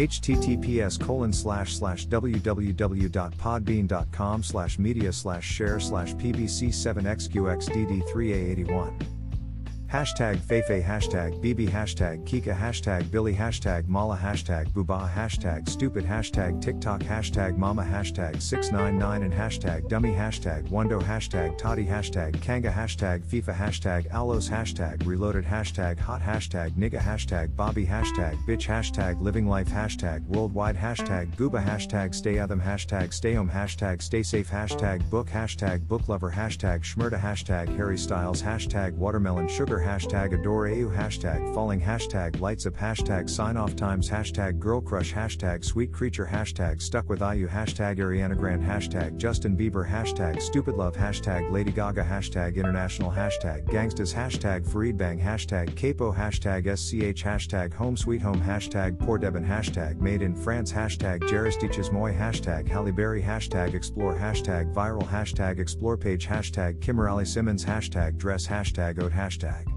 https colon slash slash www.podbean.com slash media slash share slash pbc7xqxdd3a81 Hashtag Feifei Hashtag BB Hashtag Kika Hashtag Billy Hashtag Mala Hashtag Buba Hashtag Stupid Hashtag TikTok Hashtag Mama Hashtag 699 and Hashtag Dummy Hashtag Wando Hashtag Toddy Hashtag Kanga Hashtag FIFA Hashtag Alos Hashtag Reloaded Hashtag Hot Hashtag Nigga Hashtag Bobby Hashtag Bitch Hashtag Living Life Hashtag Worldwide Hashtag Gooba Hashtag Stay Them Hashtag Stay Home Hashtag Stay Safe Hashtag Book Hashtag Book Lover Hashtag Shmurda Hashtag Harry Styles Hashtag Watermelon Sugar hashtag adore AU hashtag falling hashtag lights up hashtag sign off times hashtag girl crush hashtag sweet creature hashtag stuck with IU hashtag Ariana Grande hashtag Justin Bieber hashtag stupid love hashtag Lady Gaga hashtag international hashtag gangstas hashtag Farid Bang hashtag Capo hashtag SCH hashtag home sweet home hashtag poor Debin hashtag made in France hashtag Jaristiches Moy hashtag Halle Berry hashtag explore hashtag viral hashtag explore page hashtag Kimberly Simmons hashtag dress hashtag ode hashtag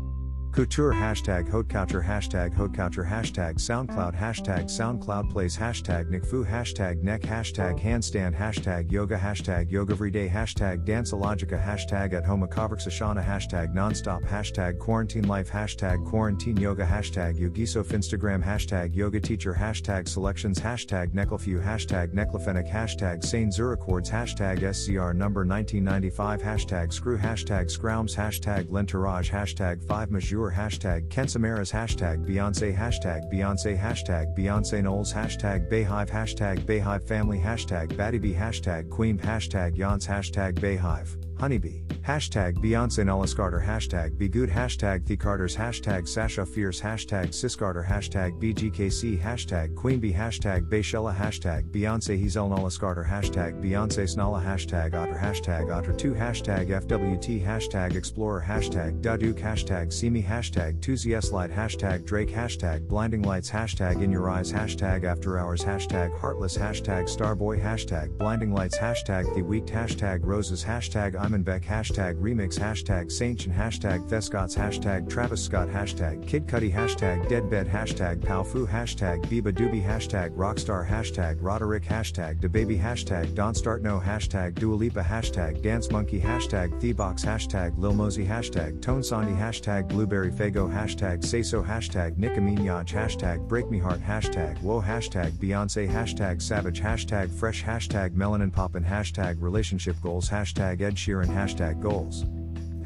Couture hashtag Haute hashtag Haute hashtag SoundCloud hashtag SoundCloud Plays hashtag Nekfeu hashtag Neck hashtag Handstand hashtag Yoga hashtag Yoga Everyday hashtag Danceologica hashtag At Home Ashana hashtag Nonstop hashtag Quarantine Life hashtag Quarantine Yoga hashtag Yogisof Instagram hashtag Yoga Teacher hashtag Selections hashtag Necklefew hashtag Necklefenic hashtag Saint Zurichords hashtag SCR number 1995 hashtag Screw hashtag Scroums hashtag Lentourage hashtag 5 Majeur hashtag Kensamaras hashtag Beyonce hashtag Beyonce hashtag Beyonce Knowles hashtag Beyhive hashtag Beyhive family hashtag Battybee hashtag Queen hashtag Yance hashtag Beyhive Honeybee. Hashtag Beyonce Knowles Carter. Hashtag Be Good. Hashtag The Carters. Hashtag Sasha Fierce. Hashtag Siscarter Hashtag BGKC Hashtag Queen Bee. Hashtag Bayshella. Hashtag Beyonce. Hazel Nullis Carter. Hashtag Beyonce Snala Hashtag Otter. Hashtag Otter 2 Hashtag FWT Hashtag Explorer. Hashtag Daduke. Hashtag See Me. Hashtag Toosie Slide Hashtag Drake. Hashtag Blinding Lights. Hashtag In Your Eyes. Hashtag After Hours. Hashtag Heartless. Hashtag Starboy. Hashtag Blinding Lights. Hashtag The Weeknd Hashtag Roses. Hashtag Imanbek Hashtag hashtag remix hashtag Saintchen hashtag Thescots hashtag Travis Scott hashtag Kid Cudi hashtag Deadbed hashtag Powfu hashtag beabadoobee hashtag Rockstar hashtag Roddy Ricch hashtag DaBaby hashtag Don't Start No hashtag Dua Lipa hashtag Dance Monkey hashtag Thebox hashtag Lil Mosey hashtag Tone Sandy hashtag Blueberry Faygo hashtag Say So hashtag Nicki Minaj hashtag Break Me Heart hashtag Whoa hashtag Beyonce hashtag Savage hashtag Fresh hashtag Melanin Poppin hashtag Relationship Goals hashtag Ed Sheeran hashtag goals.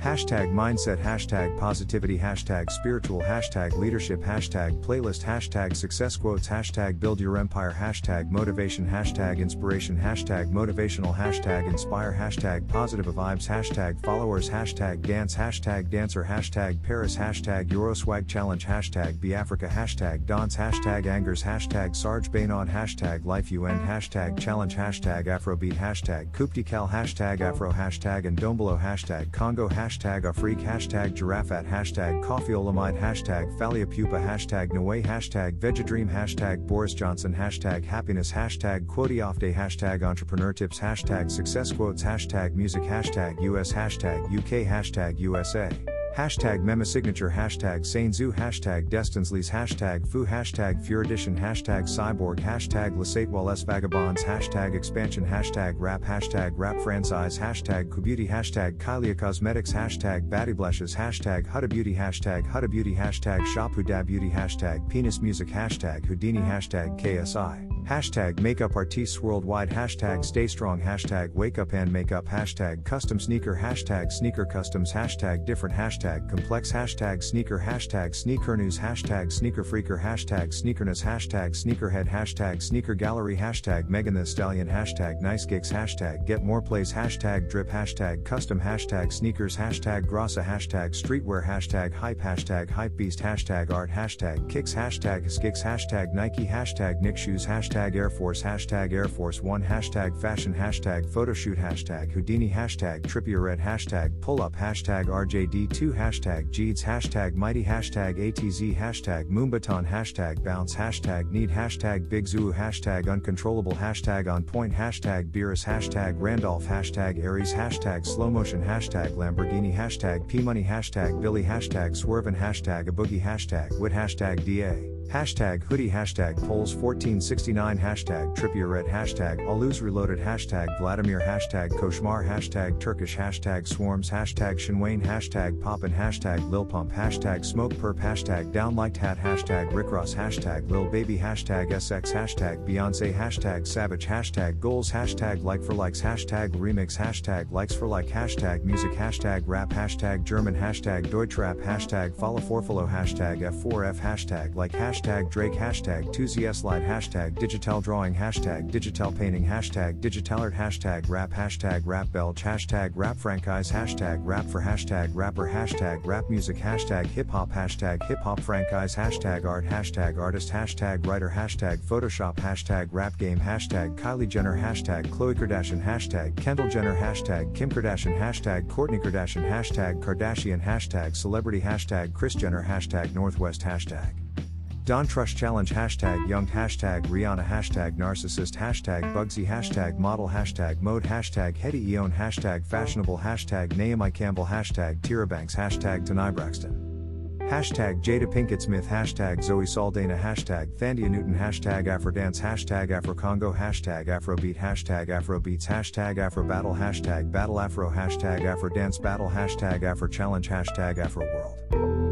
Hashtag mindset, hashtag positivity, hashtag spiritual, hashtag leadership, hashtag playlist, hashtag success quotes, hashtag build your empire, hashtag motivation, hashtag inspiration, hashtag motivational, hashtag inspire, hashtag positive vibes, hashtag followers, hashtag dance, hashtag dancer, hashtag Paris, hashtag Euroswag challenge, hashtag be Africa, hashtag dance, hashtag angers, hashtag Sarge Baynod, hashtag life UN, hashtag challenge, hashtag Afrobeat, hashtag Kuptikal, hashtag Afro, hashtag and Dombolo, hashtag Congo, hashtag hashtag Afreak hashtag Giraffat hashtag Coffeeolamide hashtag Pupa hashtag Noe hashtag Vegedream hashtag Boris Johnson hashtag Happiness hashtag Quote Off Day hashtag Entrepreneur Tips hashtag Success Quotes hashtag Music hashtag US hashtag UK hashtag USA Hashtag Mema Signature Hashtag Sainzu Hashtag Destinsleys Hashtag Fu Hashtag Furidition Hashtag Cyborg Hashtag Les Vagabonds Hashtag Expansion Hashtag Rap Hashtag Rap Franchise Hashtag Kubeauty Hashtag Kylie Cosmetics Hashtag Blushes Hashtag Huda Beauty Hashtag Huda Beauty Hashtag Shop Huda Beauty Hashtag Penis Music Hashtag Houdini Hashtag KSI Hashtag Makeup Artists Worldwide. Hashtag Stay Strong. Hashtag Wake Up and Makeup Hashtag Custom Sneaker. Hashtag Sneaker Customs. Hashtag Different. Hashtag Complex. Hashtag Sneaker. Hashtag Sneaker News. Hashtag Sneaker Freaker. Hashtag Sneakerness. Hashtag Sneakerhead. Hashtag Sneaker Gallery. Hashtag Megan Thee Stallion. Hashtag Nice Gigs Hashtag Get More Plays. Hashtag Drip. Hashtag Custom. Hashtag Sneakers. Hashtag Grassa Hashtag Streetwear. Hashtag Hype. Hashtag Hypebeast Hashtag Art. Hashtag Kicks. Hashtag Skicks. Hashtag Nike. Hashtag Nick Shoes. Hashtag hashtag Air Force, hashtag Air Force One, hashtag fashion, hashtag photoshoot, hashtag Houdini, hashtag Trippie Redd, hashtag pull up, hashtag RJD2, hashtag Jeeds, hashtag Mighty, hashtag ATZ, hashtag Moombahton, hashtag Bounce, hashtag Need, hashtag Big Zoo, hashtag Uncontrollable, hashtag On Point, hashtag Beerus, hashtag Randolph, hashtag Aries, hashtag Slow Motion, hashtag Lamborghini, hashtag P Money, hashtag Billy, hashtag Swervin, hashtag A Boogie, hashtag Wit, hashtag DA. Hashtag hoodie hashtag polls 1469 hashtag Trippier hashtag Aluz reloaded hashtag Vladimir hashtag Koshmar hashtag Turkish hashtag swarms hashtag Shinwain hashtag poppin hashtag Lil Pump hashtag smoke perp hashtag downliked hat hashtag Rickross hashtag Lil Baby hashtag SX hashtag Beyonce hashtag Savage hashtag goals hashtag like for likes hashtag remix hashtag likes for like hashtag music hashtag rap hashtag German hashtag Deutschrap hashtag follow for follow hashtag F4F hashtag like hashtag hashtag Drake hashtag ToosieSlide hashtag Digital Drawing hashtag Digital Painting hashtag Digitalart hashtag Rap hashtag Rap Belch hashtag Rap Franchise hashtag Rap for hashtag Rapper hashtag Rap Music hashtag Hip Hop hashtag Hip Hop Franchise hashtag Art hashtag Artist hashtag Writer hashtag Photoshop hashtag Rap Game hashtag Kylie Jenner hashtag Khloe Kardashian hashtag Kendall Jenner hashtag Kim Kardashian hashtag Kourtney Kardashian hashtag Kardashian hashtag Celebrity hashtag Kris Jenner hashtag Northwest hashtag Don Trust Challenge Hashtag Young Hashtag Rihanna Hashtag Narcissist Hashtag Bugsy Hashtag Model Hashtag Mode Hashtag Hetty Eon Hashtag Fashionable Hashtag Naomi Campbell Hashtag Tyra Banks Hashtag Tanai Braxton. Hashtag Jada Pinkett Smith Hashtag Zoe Saldana Hashtag Thandie Newton Hashtag Afrodance Hashtag Afrocongo Hashtag Afrobeat Hashtag Afrobeats Hashtag Afrobattle Hashtag Battle Afro Hashtag Afrodance Battle Hashtag Afro Challenge Hashtag Afro World